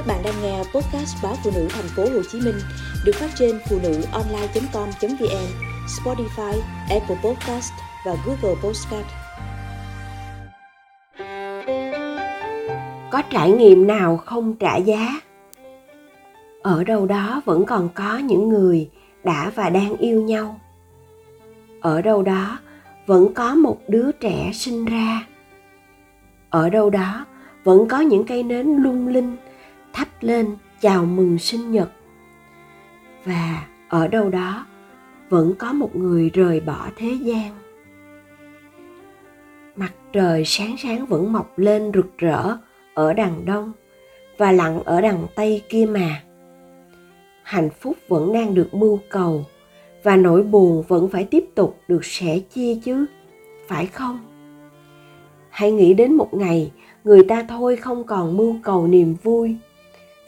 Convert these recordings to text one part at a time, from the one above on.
Các bạn đang nghe podcast báo phụ nữ thành phố Hồ Chí Minh được phát trên phụ nữ online.com.vn, Spotify, Apple Podcast và Google Podcast. Có trải nghiệm nào không trả giá? Ở đâu đó vẫn còn có những người đã và đang yêu nhau. Ở đâu đó vẫn có một đứa trẻ sinh ra. Ở đâu đó vẫn có những cây nến lung linh thắp lên chào mừng sinh nhật. Và ở đâu đó, vẫn có một người rời bỏ thế gian. Mặt trời sáng sáng vẫn mọc lên rực rỡ ở đằng đông và lặn ở đằng tây kia mà. Hạnh phúc vẫn đang được mưu cầu và nỗi buồn vẫn phải tiếp tục được sẻ chia chứ, phải không? Hãy nghĩ đến một ngày người ta thôi không còn mưu cầu niềm vui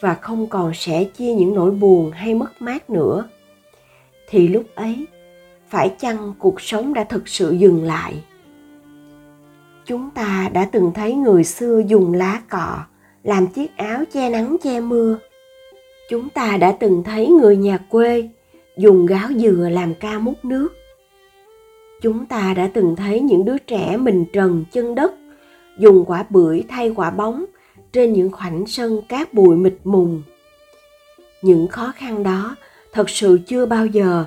và không còn sẻ chia những nỗi buồn hay mất mát nữa. Thì lúc ấy, phải chăng cuộc sống đã thực sự dừng lại? Chúng ta đã từng thấy người xưa dùng lá cọ làm chiếc áo che nắng che mưa. Chúng ta đã từng thấy người nhà quê dùng gáo dừa làm ca múc nước. Chúng ta đã từng thấy những đứa trẻ mình trần chân đất dùng quả bưởi thay quả bóng trên những khoảnh sân cát bụi mịt mùng. Những khó khăn đó thật sự chưa bao giờ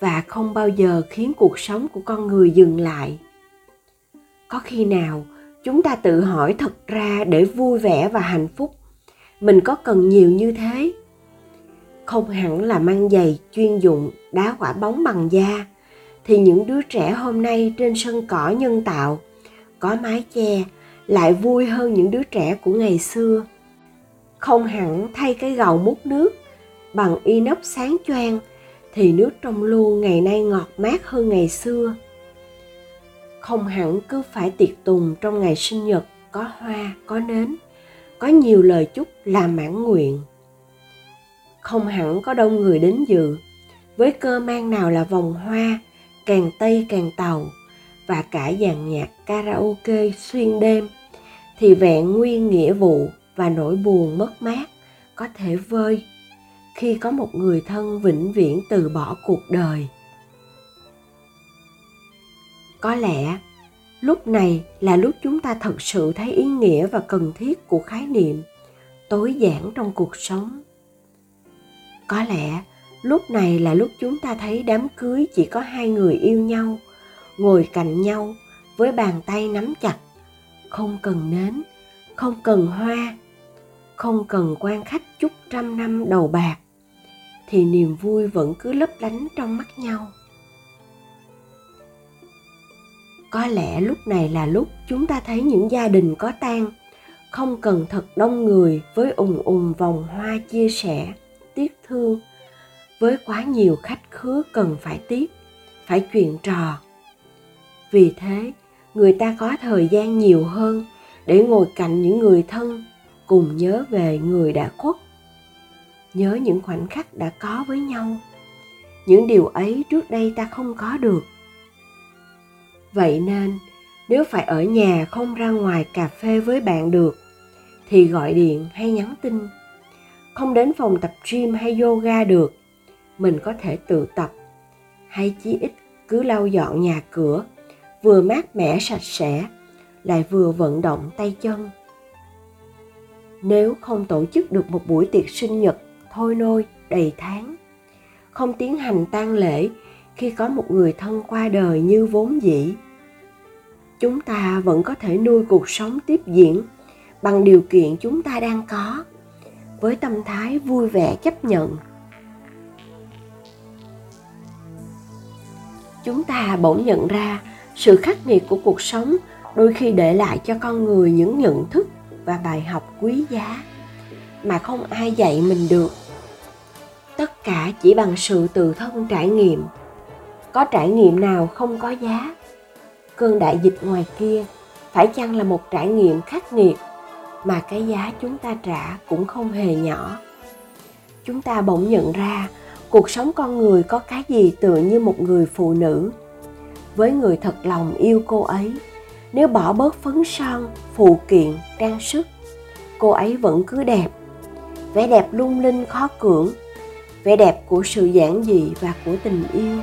và không bao giờ khiến cuộc sống của con người dừng lại. Có khi nào chúng ta tự hỏi thật ra để vui vẻ và hạnh phúc, mình có cần nhiều như thế? Không hẳn là mang giày chuyên dụng, đá quả bóng bằng da, thì những đứa trẻ hôm nay trên sân cỏ nhân tạo, có mái che lại vui hơn những đứa trẻ của ngày xưa. Không hẳn thay cái gầu múc nước bằng inox sáng choang thì nước trong lu ngày nay ngọt mát hơn ngày xưa. Không hẳn cứ phải tiệc tùng trong ngày sinh nhật, có hoa, có nến, có nhiều lời chúc làm mãn nguyện. Không hẳn có đông người đến dự, với cơ mang nào là vòng hoa, càng tây càng tàu và cả dàn nhạc karaoke xuyên đêm thì vẹn nguyên nghĩa vụ và nỗi buồn mất mát có thể vơi khi có một người thân vĩnh viễn từ bỏ cuộc đời. Có lẽ, lúc này là lúc chúng ta thật sự thấy ý nghĩa và cần thiết của khái niệm tối giản trong cuộc sống. Có lẽ, lúc này là lúc chúng ta thấy đám cưới chỉ có hai người yêu nhau, ngồi cạnh nhau với bàn tay nắm chặt không cần nến, không cần hoa, không cần quan khách chúc trăm năm đầu bạc, thì niềm vui vẫn cứ lấp lánh trong mắt nhau. Có lẽ lúc này là lúc chúng ta thấy những gia đình có tang, không cần thật đông người với ùng ùng vòng hoa chia sẻ, tiếc thương. Với quá nhiều khách khứa cần phải tiếp phải chuyện trò. Vì thế người ta có thời gian nhiều hơn để ngồi cạnh những người thân cùng nhớ về người đã khuất. Nhớ những khoảnh khắc đã có với nhau. Những điều ấy trước đây ta không có được. Vậy nên, nếu phải ở nhà không ra ngoài cà phê với bạn được, thì gọi điện hay nhắn tin. Không đến phòng tập gym hay yoga được, mình có thể tự tập, hay chí ít cứ lau dọn nhà cửa vừa mát mẻ sạch sẽ, lại vừa vận động tay chân. Nếu không tổ chức được một buổi tiệc sinh nhật thôi nôi, đầy tháng, không tiến hành tang lễ khi có một người thân qua đời như vốn dĩ, chúng ta vẫn có thể nuôi cuộc sống tiếp diễn bằng điều kiện chúng ta đang có, với tâm thái vui vẻ chấp nhận. Chúng ta bỗng nhận ra sự khắc nghiệt của cuộc sống đôi khi để lại cho con người những nhận thức và bài học quý giá. Mà không ai dạy mình được. Tất cả chỉ bằng sự tự thân trải nghiệm. Có trải nghiệm nào không có giá? Cơn đại dịch ngoài kia phải chăng là một trải nghiệm khắc nghiệt mà cái giá chúng ta trả cũng không hề nhỏ? Chúng ta bỗng nhận ra cuộc sống con người có cái gì tựa như một người phụ nữ với người thật lòng yêu cô ấy. Nếu bỏ bớt phấn son, phụ kiện, trang sức, cô ấy vẫn cứ đẹp. Vẻ đẹp lung linh khó cưỡng, vẻ đẹp của sự giản dị và của tình yêu.